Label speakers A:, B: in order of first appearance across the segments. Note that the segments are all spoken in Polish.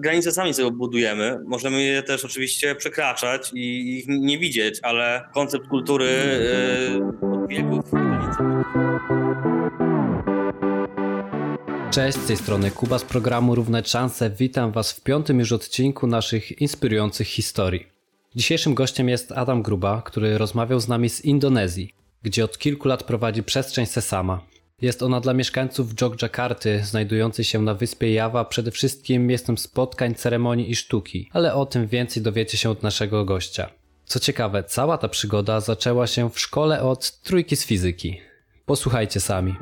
A: granice sami sobie budujemy. Możemy je też oczywiście przekraczać i ich nie widzieć, ale koncept kultury yy, od wieków.
B: Cześć, z tej strony Kuba z programu Równe Szanse. Witam Was w piątym już odcinku naszych inspirujących historii. Dzisiejszym gościem jest Adam Gruba, który rozmawiał z nami z Indonezji, gdzie od kilku lat prowadzi przestrzeń Sesama. Jest ona dla mieszkańców Jogjakarty, znajdującej się na wyspie Jawa, przede wszystkim miejscem spotkań, ceremonii i sztuki, ale o tym więcej dowiecie się od naszego gościa. Co ciekawe, cała ta przygoda zaczęła się w szkole od trójki z fizyki. Posłuchajcie sami.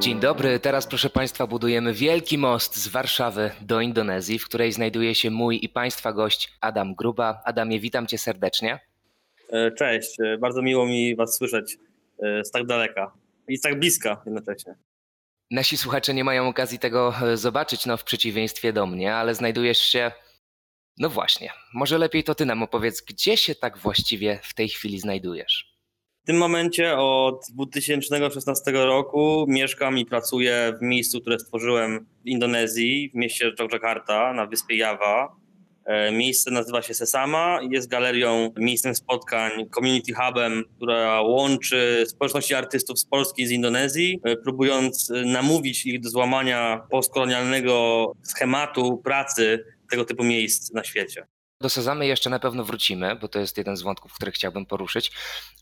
C: Dzień dobry, teraz proszę Państwa budujemy wielki most z Warszawy do Indonezji, w której znajduje się mój i Państwa gość Adam Gruba. Adamie, witam Cię serdecznie.
A: E, cześć, e, bardzo miło mi Was słyszeć e, z tak daleka i z tak bliska jednocześnie.
C: Nasi słuchacze nie mają okazji tego zobaczyć, no w przeciwieństwie do mnie, ale znajdujesz się. No właśnie, może lepiej to Ty nam opowiedz, gdzie się tak właściwie w tej chwili znajdujesz?
A: W tym momencie od 2016 roku mieszkam i pracuję w miejscu, które stworzyłem w Indonezji, w mieście Jogjakarta na wyspie Java. E, miejsce nazywa się Sesama jest galerią, miejscem spotkań, community hubem, która łączy społeczności artystów z Polski i z Indonezji, e, próbując e, namówić ich do złamania postkolonialnego schematu pracy tego typu miejsc na świecie.
C: Do Sezamy jeszcze na pewno wrócimy, bo to jest jeden z wątków, który chciałbym poruszyć.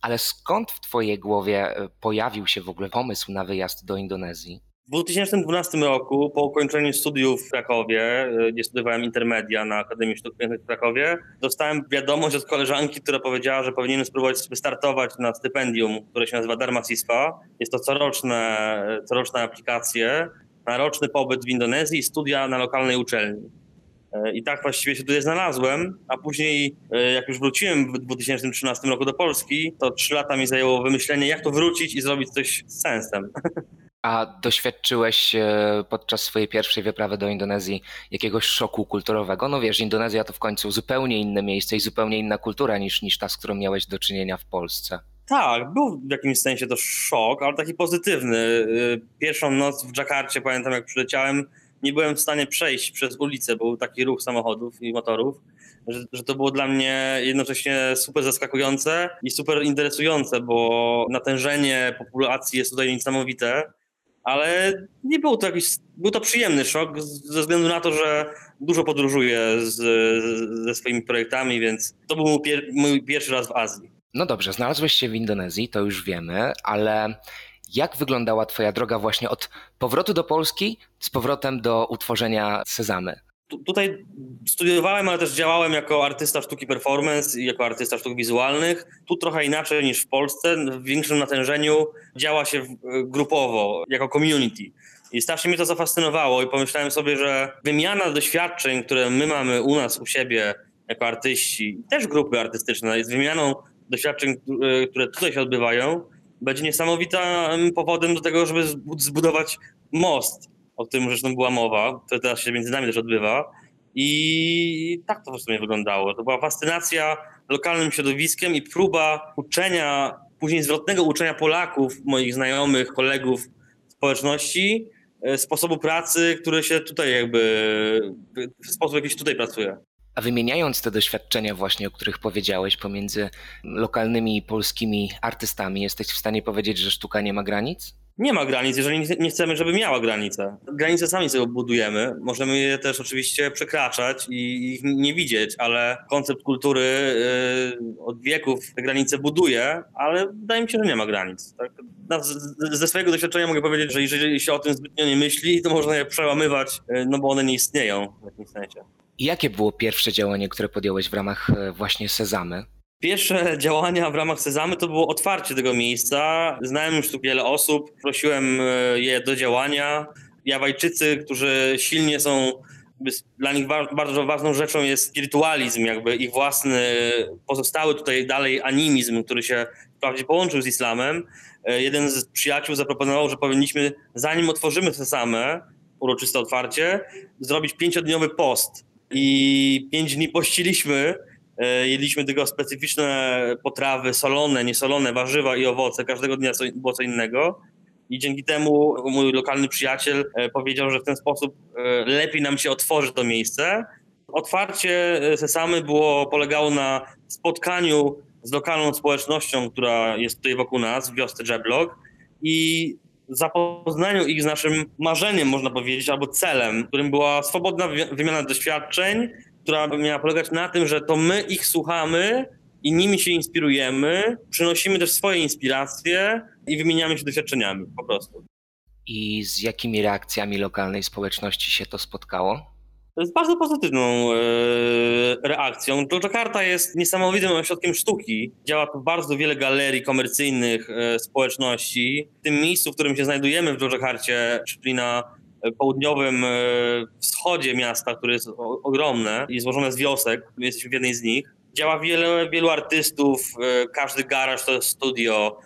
C: Ale skąd w Twojej głowie pojawił się w ogóle pomysł na wyjazd do Indonezji?
A: W 2012 roku, po ukończeniu studiów w Krakowie, y, gdzie studiowałem intermedia na Akademii Sztuk Pięknych w Krakowie, dostałem wiadomość od koleżanki, która powiedziała, że powinienem spróbować wystartować na stypendium, które się nazywa Dharma Siswa. Jest to coroczne, coroczna aplikacja na roczny pobyt w Indonezji i studia na lokalnej uczelni. Y, I tak właściwie się tutaj znalazłem, a później, y, jak już wróciłem w 2013 roku do Polski, to trzy lata mi zajęło wymyślenie, jak to wrócić i zrobić coś z sensem.
C: A doświadczyłeś e, podczas swojej pierwszej wyprawy do Indonezji jakiegoś szoku kulturowego? No wiesz, Indonezja to w końcu zupełnie inne miejsce i zupełnie inna kultura niż, niż ta, z którą miałeś do czynienia w Polsce.
A: Tak, był w jakimś sensie to szok, ale taki pozytywny. Pierwszą noc w Dżakarcie, pamiętam jak przyleciałem, nie byłem w stanie przejść przez ulicę, był taki ruch samochodów i motorów, że, że to było dla mnie jednocześnie super zaskakujące i super interesujące, bo natężenie populacji jest tutaj niesamowite ale nie był to jakiś, był to przyjemny szok ze względu na to, że dużo podróżuję z, ze swoimi projektami, więc to był mój, pier, mój pierwszy raz w Azji.
C: No dobrze, znalazłeś się w Indonezji, to już wiemy, ale jak wyglądała Twoja droga właśnie od powrotu do Polski z powrotem do utworzenia Sezamy?
A: tutaj studiowałem, ale też działałem jako artysta sztuki performance i jako artysta sztuk wizualnych. Tu trochę inaczej niż w Polsce, w większym natężeniu działa się grupowo, jako community. I strasznie mnie to zafascynowało i pomyślałem sobie, że wymiana doświadczeń, które my mamy u nas, u siebie, jako artyści, też grupy artystyczne, jest wymianą doświadczeń, które tutaj się odbywają, będzie niesamowitym powodem do tego, żeby zbudować most o którym zresztą była mowa, to teraz się między nami też odbywa. I tak to w sumie wyglądało. To była fascynacja lokalnym środowiskiem i próba uczenia, później zwrotnego uczenia Polaków, moich znajomych, kolegów, społeczności, e, sposobu pracy, który się tutaj jakby, w sposób jakiś tutaj pracuje.
C: A wymieniając te doświadczenia właśnie, o których powiedziałeś, pomiędzy lokalnymi i polskimi artystami, jesteś w stanie powiedzieć, że sztuka nie ma granic?
A: nie ma granic, jeżeli nie chcemy, żeby miała granice. Granice sami sobie budujemy. Możemy je też oczywiście przekraczać i ich nie widzieć, ale koncept kultury yy, od wieków te granice buduje, ale wydaje mi się, że nie ma granic. Tak? Ze swojego doświadczenia mogę powiedzieć, że jeżeli się o tym zbytnio nie myśli, to można je przełamywać, yy, no bo one nie istnieją w jakimś sensie.
C: Jakie było pierwsze działanie, które podjąłeś w ramach yy, właśnie Sezamy?
A: Pierwsze działania w ramach Sezamy to było otwarcie tego miejsca. Znałem już tu wiele osób, prosiłem e, je do działania. Jawajczycy, którzy silnie są, dla nich bardzo ważną rzeczą jest spirytualizm, jakby ich własny, pozostały tutaj dalej animizm, który się wprawdzie połączył z islamem. E, jeden z przyjaciół zaproponował, że powinniśmy, zanim otworzymy Sesamę, uroczyste otwarcie, zrobić pięciodniowy post. I pięć dni pościliśmy, E, jedliśmy tylko specyficzne potrawy, solone, niesolone, warzywa i owoce. Każdego dnia było co innego. i dzięki temu mój lokalny przyjaciel powiedział, że w ten sposób lepiej nam się otworzy to miejsce. Otwarcie Sesamy było, polegało na spotkaniu z lokalną społecznością, która jest tutaj wokół nas, w wiosce Jeblog i zapoznaniu ich z naszym marzeniem, można powiedzieć, albo celem, którym była swobodna wymiana doświadczeń, która miała polegać na tym, że to my ich słuchamy i nimi się inspirujemy, przynosimy też swoje inspiracje i wymieniamy się doświadczeniami po prostu.
C: I z jakimi reakcjami lokalnej społeczności się to spotkało?
A: Z bardzo pozytywną e, reakcją. Jakarta jest niesamowitym ośrodkiem sztuki. Działa tu bardzo wiele galerii komercyjnych e, społeczności. W tym miejscu, w którym się znajdujemy w Jakarcie, czyli na południowym e, wschodzie miasta, które jest ogromne i złożone z wiosek, my jesteśmy w jednej z nich, działa wiele, wielu artystów, każdy garaż to jest studio,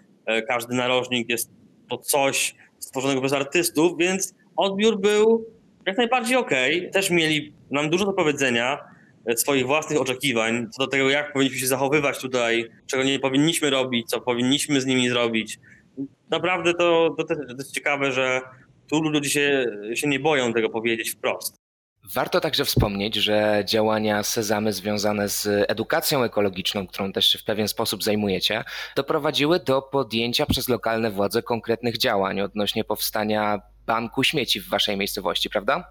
A: każdy narożnik jest to coś stworzonego przez artystów, więc odbiór był jak najbardziej okej. Okay. Też mieli nam dużo do powiedzenia e, swoich własnych oczekiwań co do tego, jak powinniśmy się zachowywać tutaj, czego nie powinniśmy robić, co powinniśmy z nimi zrobić. Naprawdę to, to, to jest ciekawe, że tu ludzie się, się nie boją tego powiedzieć wprost.
C: Warto także wspomnieć, że działania Sezamy związane z edukacją ekologiczną, którą też się w pewien sposób zajmujecie, doprowadziły do podjęcia przez lokalne władze konkretnych działań odnośnie powstania banku śmieci w waszej miejscowości, prawda?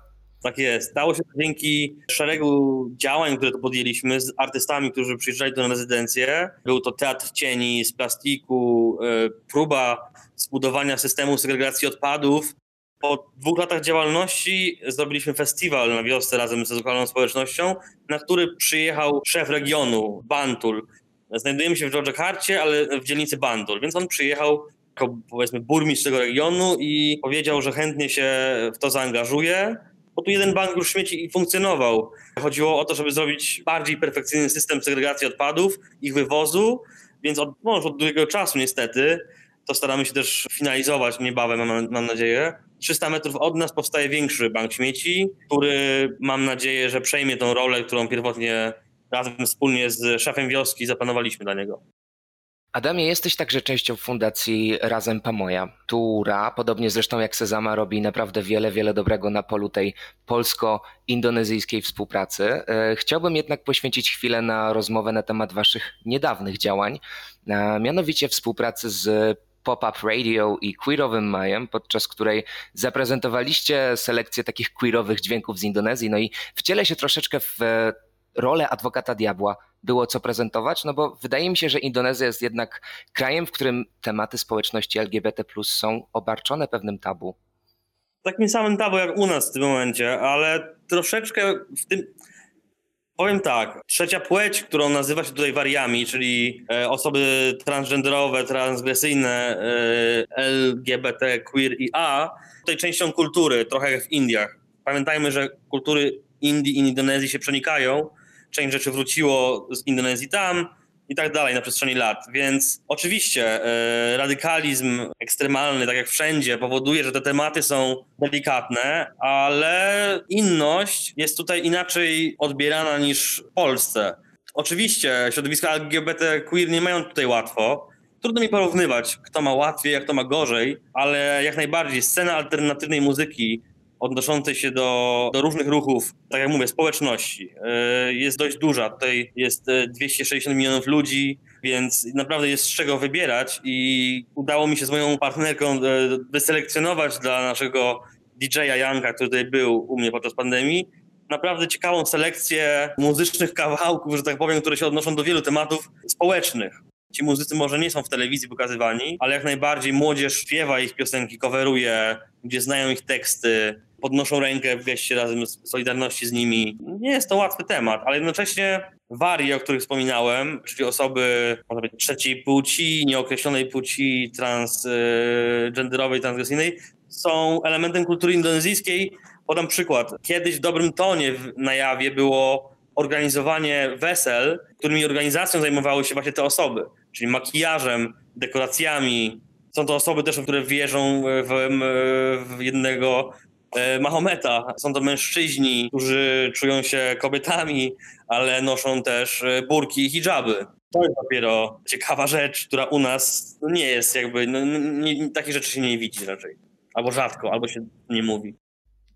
A: Tak jest. Stało się to dzięki szeregu działań, które to podjęliśmy z artystami, którzy przyjeżdżali do rezydencję. Był to teatr cieni z plastiku, e, próba zbudowania systemu segregacji odpadów. Po dwóch latach działalności zrobiliśmy festiwal na wiosce razem ze lokalną społecznością, na który przyjechał szef regionu, Bantul. Znajdujemy się w Georgia ale w dzielnicy Bantul, więc on przyjechał jako powiedzmy burmistrz tego regionu i powiedział, że chętnie się w to zaangażuje, bo tu jeden bank już śmieci funkcjonował. Chodziło o to, żeby zrobić bardziej perfekcyjny system segregacji odpadów, ich wywozu, więc od, no, od długiego czasu niestety, to staramy się też finalizować niebawem, mam, mam nadzieję. 300 metrów od nas powstaje większy bank śmieci, który mam nadzieję, że przejmie tą rolę, którą pierwotnie razem wspólnie z szefem wioski zaplanowaliśmy dla niego.
C: Adamie, jesteś także częścią fundacji Razem Pamoja, która, podobnie zresztą jak Sezama, robi naprawdę wiele, wiele dobrego na polu tej polsko-indonezyjskiej współpracy. E, chciałbym jednak poświęcić chwilę na rozmowę na temat waszych niedawnych działań, e, mianowicie współpracy z Pop-Up Radio i Queerowym Majem, podczas której zaprezentowaliście selekcję takich queerowych dźwięków z Indonezji. No i wcielę się troszeczkę w rolę adwokata diabła było co prezentować, no bo wydaje mi się, że Indonezja jest jednak krajem, w którym tematy społeczności LGBT są obarczone pewnym tabu.
A: Takim samym tabu jak u nas w tym momencie, ale troszeczkę w tym. Powiem tak, trzecia płeć, którą nazywa się tutaj wariami, czyli e, osoby transgenderowe, transgresyjne, e, LGBT, queer i A, tutaj częścią kultury, trochę jak w Indiach. Pamiętajmy, że kultury Indii i Indonezji się przenikają część rzeczy wróciło z Indonezji tam i tak dalej na przestrzeni lat. Więc oczywiście e, radykalizm ekstremalny, tak jak wszędzie, powoduje, że te tematy są delikatne, ale inność jest tutaj inaczej odbierana niż w Polsce. Oczywiście środowiska LGBT queer nie mają tutaj łatwo. Trudno mi porównywać, kto ma łatwiej, jak kto ma gorzej, ale jak najbardziej scena alternatywnej muzyki odnoszącej się do, do różnych ruchów, tak jak mówię, społeczności. E, jest dość duża. Tutaj jest 260 e, milionów ludzi, więc naprawdę jest z czego wybierać i udało mi się z moją partnerką e, wyselekcjonować dla naszego DJ-a Janka, który tutaj był u mnie podczas pandemii, naprawdę ciekawą selekcję muzycznych kawałków, że tak powiem, które się odnoszą do wielu tematów społecznych. Ci muzycy może nie są w telewizji pokazywani, ale jak najbardziej młodzież śpiewa ich piosenki, coveruje, gdzie znają ich teksty, podnoszą rękę w geście razem z Solidarności z nimi. Nie jest to łatwy temat, ale jednocześnie warie, o których wspominałem, czyli osoby trzeciej płci, nieokreślonej płci, transgenderowej, transgresyjnej, są elementem kultury indonezyjskiej. Podam przykład. Kiedyś w dobrym tonie na jawie było organizowanie wesel, którymi organizacją zajmowały się właśnie te osoby, czyli makijażem, dekoracjami. Są to osoby też, które wierzą w, w jednego Mahometa. Są to mężczyźni, którzy czują się kobietami, ale noszą też e, burki i hijaby. To jest dopiero ciekawa rzecz, która u nas nie jest jakby, no, nie, takich rzeczy się nie widzi raczej. Albo rzadko, albo się nie mówi.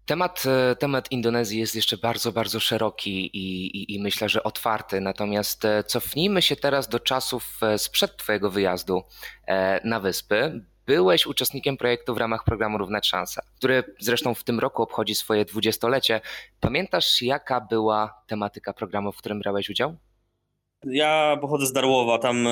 C: Temat, e, temat Indonezji jest jeszcze bardzo, bardzo szeroki i, i, i, myślę, że otwarty. Natomiast e, cofnijmy się teraz do czasów e, sprzed Twojego wyjazdu na wyspy. Byłeś uczestnikiem projektu w ramach programu Równe Szanse, który zresztą w tym roku obchodzi swoje dwudziestolecie. Pamiętasz, jaka była tematyka programu, w którym brałeś udział?
A: Ja pochodzę z Darłowa, tam e,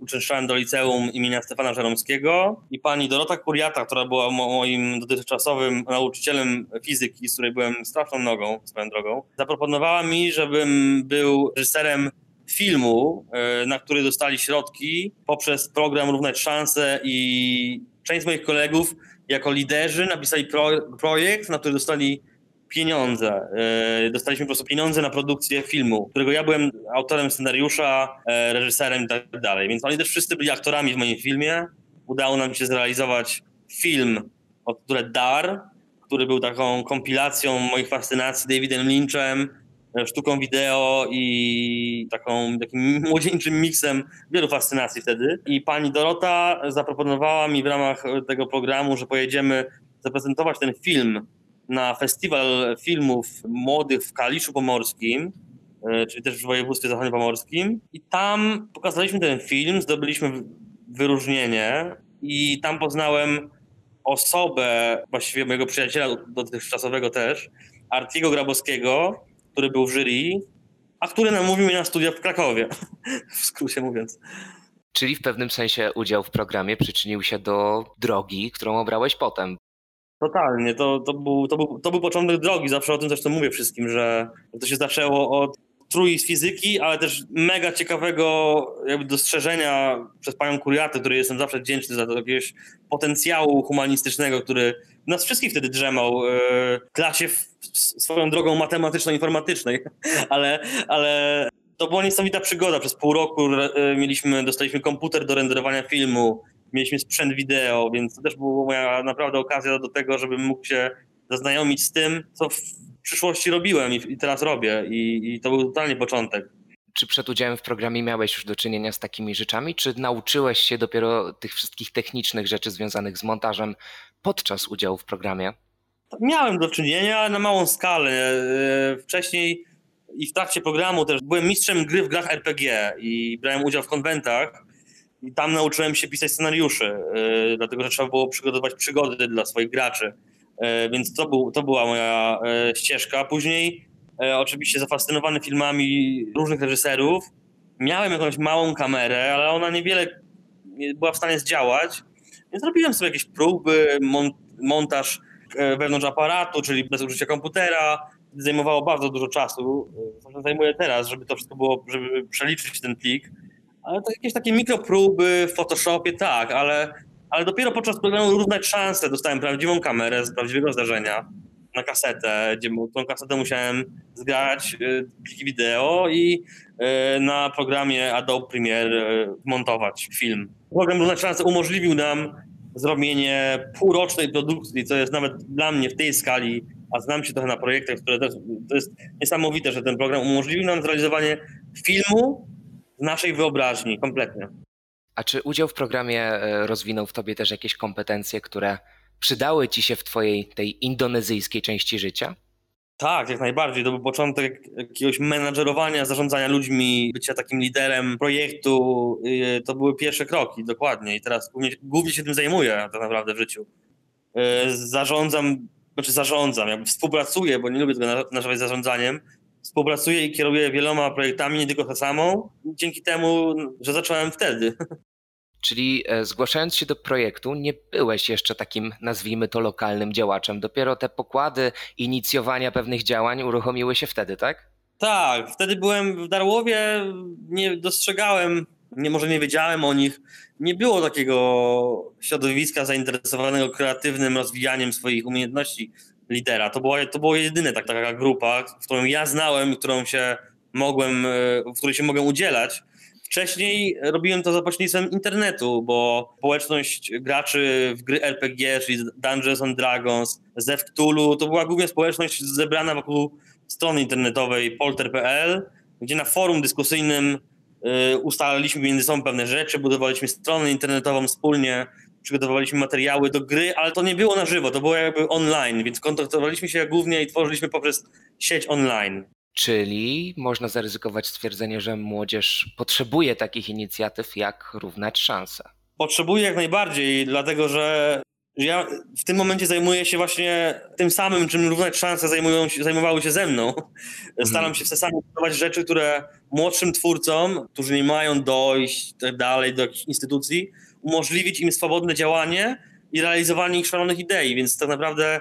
A: uczęszczałem do liceum imienia Stefana Żeromskiego i pani Dorota Kuriata, która była moim dotychczasowym nauczycielem fizyki, z której byłem straszną nogą swoją drogą, zaproponowała mi, żebym był reżyserem filmu, e, na który dostali środki poprzez program Równać Szanse i część z moich kolegów jako liderzy napisali pro, projekt, na który dostali pieniądze. E, dostaliśmy po prostu pieniądze na produkcję filmu, którego ja byłem autorem scenariusza, e, reżyserem i tak dalej. Więc oni też wszyscy byli aktorami w moim filmie. Udało nam się zrealizować film od które Dar, który był taką kompilacją moich fascynacji Davidem Lynchem, sztuką wideo i taką, takim młodzieńczym miksem wielu fascynacji wtedy. I pani Dorota zaproponowała mi w ramach tego programu, że pojedziemy zaprezentować ten film na festiwal filmów młodych w Kaliszu Pomorskim, e, czyli też w województwie zachodniopomorskim. I tam pokazaliśmy ten film, zdobyliśmy wyróżnienie i tam poznałem osobę, właściwie mojego przyjaciela dotychczasowego też, Artiego Grabowskiego, który był w jury, a który namówił mnie na studia w Krakowie, w skrócie mówiąc.
C: Czyli w pewnym sensie udział w programie przyczynił się do drogi, którą obrałeś potem.
A: Totalnie, to, to, był, to, był, to był początek drogi, zawsze o tym zresztą mówię wszystkim, że to się zaczęło od trój z fizyki, ale też mega ciekawego jakby dostrzeżenia przez panią Kuriatę, której jestem zawsze wdzięczny za to jakiegoś potencjału humanistycznego, który nas wszystkich wtedy drzemał e, w klasie swoją drogą matematyczno-informatycznej, ale, ale to była niesamowita przygoda. Przez pół roku e, mieliśmy, dostaliśmy komputer do renderowania filmu, mieliśmy sprzęt wideo, więc to też była moja naprawdę okazja do tego, żebym mógł się zaznajomić z tym, co w przyszłości robiłem i, teraz robię i, i to był totalnie początek.
C: Czy przed udziałem w programie miałeś już do czynienia z takimi rzeczami, czy nauczyłeś się dopiero tych wszystkich technicznych rzeczy związanych z montażem podczas udziału w programie?
A: Miałem do czynienia na małą skalę. E, wcześniej i w trakcie programu też byłem mistrzem gry w grach RPG i brałem udział w konwentach i tam nauczyłem się pisać scenariusze, yy, dlatego że trzeba było przygotować przygody dla swoich graczy. Yy, więc to, był, to była moja ścieżka. Później oczywiście zafascynowany filmami różnych reżyserów. Miałem jakąś małą kamerę, ale ona niewiele była w stanie zdziałać. Więc robiłem sobie jakieś próby, montaż wewnątrz aparatu, czyli bez użycia komputera. Zajmowało bardzo dużo czasu. Zresztą zajmuje teraz, żeby to wszystko było, żeby przeliczyć ten plik ale to jakieś takie mikropróby w Photoshopie, tak, ale, ale dopiero podczas programu Równać Szanse dostałem prawdziwą kamerę z prawdziwego zdarzenia na kasetę, gdzie tą kasetę musiałem zgrać y, pliki wideo i y, na programie Adobe Premiere y, montować film. Program Szanse umożliwił nam zrobienie półrocznej produkcji, co jest nawet dla mnie w tej skali, a znam się trochę na projektach, które też, to jest niesamowite, że ten program umożliwił nam zrealizowanie filmu naszej wyobraźni kompletnie.
C: A czy udział w programie e, rozwinął w tobie też jakieś kompetencje, które przydały ci się w twojej tej indonezyjskiej części życia?
A: Tak, jak najbardziej. To był początek jakiegoś menadżerowania, zarządzania ludźmi, bycia takim liderem projektu. Y, to były pierwsze kroki, dokładnie. I teraz głównie, głównie się tym zajmuję tak naprawdę w życiu. Y, zarządzam, znaczy zarządzam, jakby współpracuję, bo nie lubię tego nazywać zarządzaniem, współpracuję i kieruję wieloma projektami, nie tylko samą, dzięki temu, że zacząłem wtedy.
C: Czyli e, zgłaszając się do projektu, nie byłeś jeszcze takim, nazwijmy to, lokalnym działaczem. Dopiero te pokłady inicjowania pewnych działań uruchomiły się wtedy, tak?
A: Tak, wtedy byłem w Darłowie, nie dostrzegałem, nie, może nie wiedziałem o nich. Nie było takiego środowiska zainteresowanego kreatywnym rozwijaniem swoich umiejętności lidera. To była, to było jedyne tak, taka grupa, którą ja znałem, którą się mogłem, e, w której się mogę udzielać. Wcześniej robiłem to za pośrednictwem internetu, bo społeczność graczy w gry RPG, czyli Dungeons and Dragons, Zew Cthulhu, to była głównie społeczność zebrana wokół strony internetowej polter.pl, gdzie na forum dyskusyjnym ustalaliśmy między sobą pewne rzeczy, budowaliśmy stronę internetową wspólnie, przygotowywaliśmy materiały do gry, ale to nie było na żywo, to było jakby online, więc kontaktowaliśmy się głównie i tworzyliśmy poprzez sieć online.
C: Czyli można zaryzykować stwierdzenie, że młodzież potrzebuje takich inicjatyw jak Równać Szanse.
A: Potrzebuje jak najbardziej, dlatego że ja w tym momencie zajmuję się właśnie tym samym, czym Równać Szanse zajmują się, zajmowały się ze mną. Mhm. Staram się w sami budować rzeczy, które młodszym twórcom, którzy nie mają dojść tak dalej do jakichś instytucji, umożliwić im swobodne działanie i realizowanie ich szalonych idei, więc tak naprawdę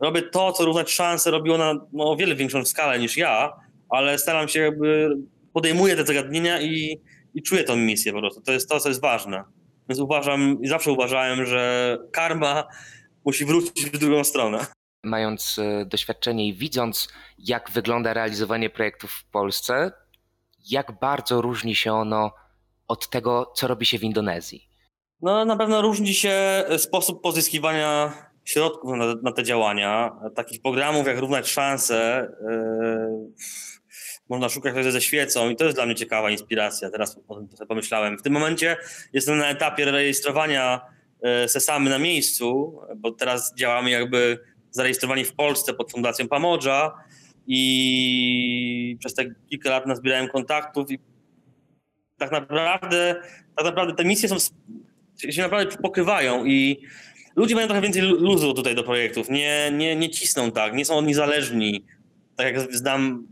A: robię to, co Równać Szanse robiło na no, o wiele większą skalę niż ja, ale staram się jakby, podejmuję te zagadnienia i, i czuję tą misję po prostu. To jest to, co jest ważne. Więc uważam i zawsze uważałem, że karma musi wrócić w drugą stronę.
C: Mając e, doświadczenie i widząc, jak wygląda realizowanie projektów w Polsce, jak bardzo różni się ono od tego, co robi się w Indonezji?
A: No, na pewno różni się sposób pozyskiwania środków na, na te działania. Takich programów jak Równać Szanse yy, można szukać wtedy ze świecą i to jest dla mnie ciekawa inspiracja. Teraz o tym sobie pomyślałem. W tym momencie jestem na etapie rejestrowania yy, Sesamy na miejscu, bo teraz działamy jakby zarejestrowani w Polsce pod Fundacją Pamodża i przez te kilka lat nazbierałem kontaktów i tak naprawdę, tak naprawdę te misje są się naprawdę pokrywają i ludzie mają trochę więcej luzu tutaj do projektów, nie, nie, nie cisną tak, nie są oni zależni. Tak jak znam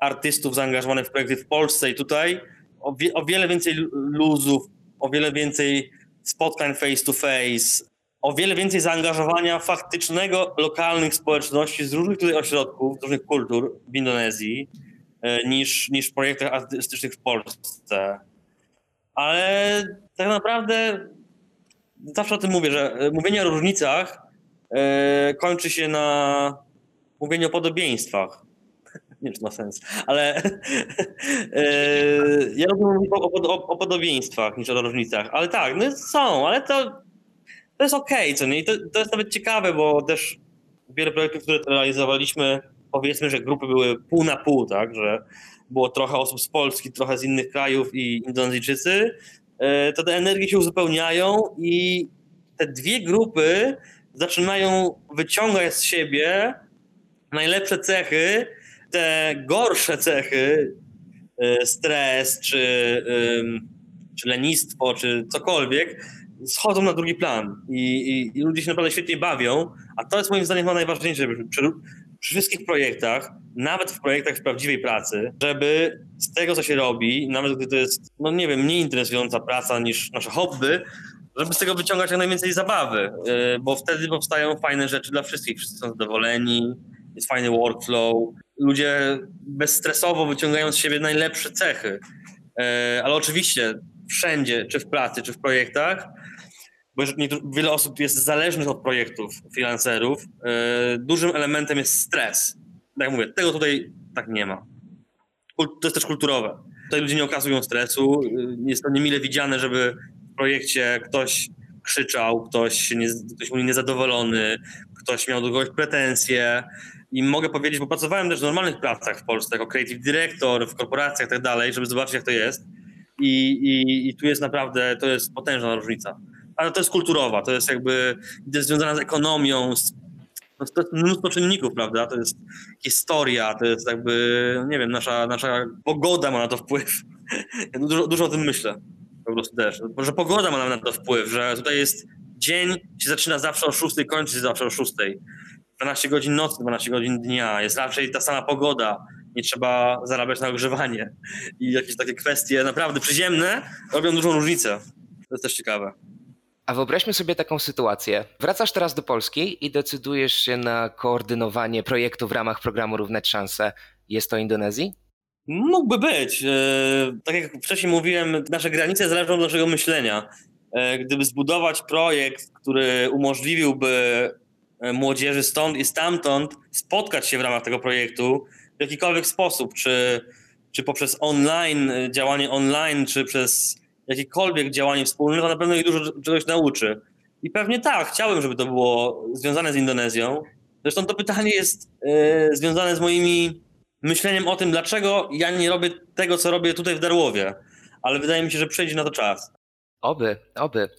A: artystów zaangażowanych w projekty w Polsce i tutaj, o, wie, o wiele więcej luzów, o wiele więcej spotkań face to face, o wiele więcej zaangażowania faktycznego lokalnych społeczności z różnych tutaj ośrodków, z różnych kultur w Indonezji e, niż, niż w projektach artystycznych w Polsce. Ale tak naprawdę zawsze o tym mówię, że e, mówienie o różnicach e, kończy się na mówieniu o podobieństwach. Nie wiem, czy ma sens, ale e, ja mówić o, o, o, podobieństwach niż o różnicach. Ale tak, no są, ale to, to jest okej, okay, co nie? I to, to jest nawet ciekawe, bo też wiele projektów, które realizowaliśmy, powiedzmy, że grupy były pół na pół, tak, że było trochę osób z Polski, trochę z innych krajów i Indonezyjczycy, to te energie się uzupełniają i te dwie grupy zaczynają wyciągać z siebie najlepsze cechy, te gorsze cechy, e, stres, czy, czy lenistwo, czy cokolwiek, schodzą na drugi plan. I, i, i, ludzie się naprawdę świetnie bawią, a to jest moim zdaniem chyba najważniejsze wszystkich projektach, nawet w projektach w prawdziwej pracy, żeby z tego, co się robi, nawet gdy to jest, no nie wiem, mniej interesująca praca niż nasze hobby, żeby z tego wyciągać jak najwięcej zabawy, y, bo wtedy powstają fajne rzeczy dla wszystkich, wszyscy są zadowoleni, jest fajny workflow, ludzie bezstresowo wyciągają z siebie najlepsze cechy. Y, ale oczywiście wszędzie, czy w pracy, czy w projektach, bo wiele osób jest zależnych od projektów freelancerów, y, dużym elementem jest stres tak jak mówię, tego tutaj tak nie ma. To jest też kulturowe. Tutaj ludzie nie okazują stresu. Jest to niemile widziane, żeby w projekcie ktoś krzyczał, ktoś, nie, ktoś był niezadowolony, ktoś miał do kogoś pretensje. I mogę powiedzieć, bo pracowałem też w normalnych pracach w Polsce, jako creative director, w korporacjach i tak dalej, żeby zobaczyć, jak to jest. I, i, I tu jest naprawdę, to jest potężna różnica. Ale to jest kulturowa, to jest jakby to jest związana z ekonomią, z no to jest mnóstwo czynników, prawda? To jest historia, to jest jakby, nie wiem, nasza, nasza pogoda ma na to wpływ. Ja dużo, dużo o tym myślę po prostu też, że pogoda ma na to wpływ, że tutaj jest dzień, się zaczyna zawsze o 6, kończy się zawsze o 6. 12 godzin nocy, 12 godzin dnia, jest raczej ta sama pogoda, nie trzeba zarabiać na ogrzewanie i jakieś takie kwestie naprawdę przyziemne robią dużą różnicę. To jest też ciekawe.
C: A wyobraźmy sobie taką sytuację. Wracasz teraz do Polski i decydujesz się na koordynowanie projektu w ramach programu Równać Szanse. Jest to Indonezji?
A: Mógłby być. E, tak jak wcześniej mówiłem, nasze granice zależą od naszego myślenia. E, gdyby zbudować projekt, który umożliwiłby e, młodzieży stąd i stamtąd spotkać się w ramach tego projektu w jakikolwiek sposób, czy, czy poprzez online, działanie online, czy przez jakiekolwiek działanie wspólne, to na pewno ich dużo czegoś nauczy. I pewnie tak, chciałem, żeby to było związane z Indonezją. Zresztą to pytanie jest e, związane z moimi myśleniem o tym, dlaczego ja nie robię tego, co robię tutaj w Darłowie. ale wydaje mi się, że przejdzie na to czas.
C: Oby, oby.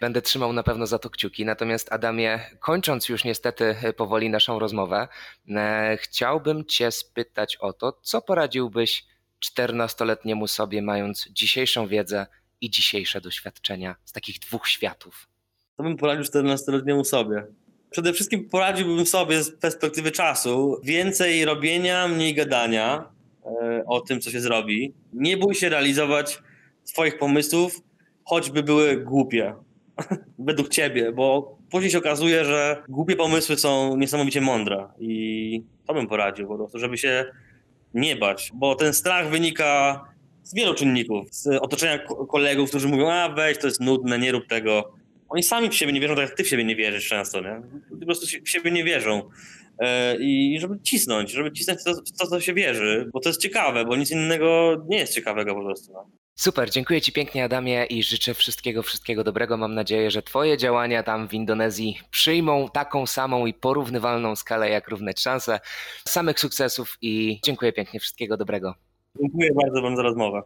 C: Będę trzymał na pewno za to kciuki. Natomiast Adamie, kończąc już niestety powoli naszą rozmowę, e, chciałbym Cię spytać o to, co poradziłbyś 14-letniemu sobie, mając dzisiejszą wiedzę i dzisiejsze doświadczenia z takich dwóch światów?
A: To bym poradził 14-letniemu sobie. Przede wszystkim poradziłbym sobie z perspektywy czasu więcej robienia, mniej gadania e, o tym, co się zrobi. Nie bój się realizować swoich pomysłów, choćby były głupie. Według ciebie, bo później się okazuje, że głupie pomysły są niesamowicie mądre. I to bym poradził po prostu, żeby się nie bać, bo ten strach wynika z wielu czynników. Z otoczenia kolegów, którzy mówią, a weź, to jest nudne, nie rób tego. Oni sami w siebie nie wierzą, tak jak ty w siebie nie wierzysz często, nie? Po prostu w siebie nie wierzą. E, I żeby cisnąć, żeby cisnąć to, to, co się wierzy, bo to jest ciekawe, bo nic innego nie jest ciekawego po prostu. No.
C: Super, dziękuję Ci pięknie Adamie i życzę wszystkiego, wszystkiego dobrego. Mam nadzieję, że Twoje działania tam w Indonezji przyjmą taką samą i porównywalną skalę jak Równać Szanse. Samych sukcesów i dziękuję pięknie, wszystkiego dobrego.
A: Dziękuję bardzo Wam za rozmowę.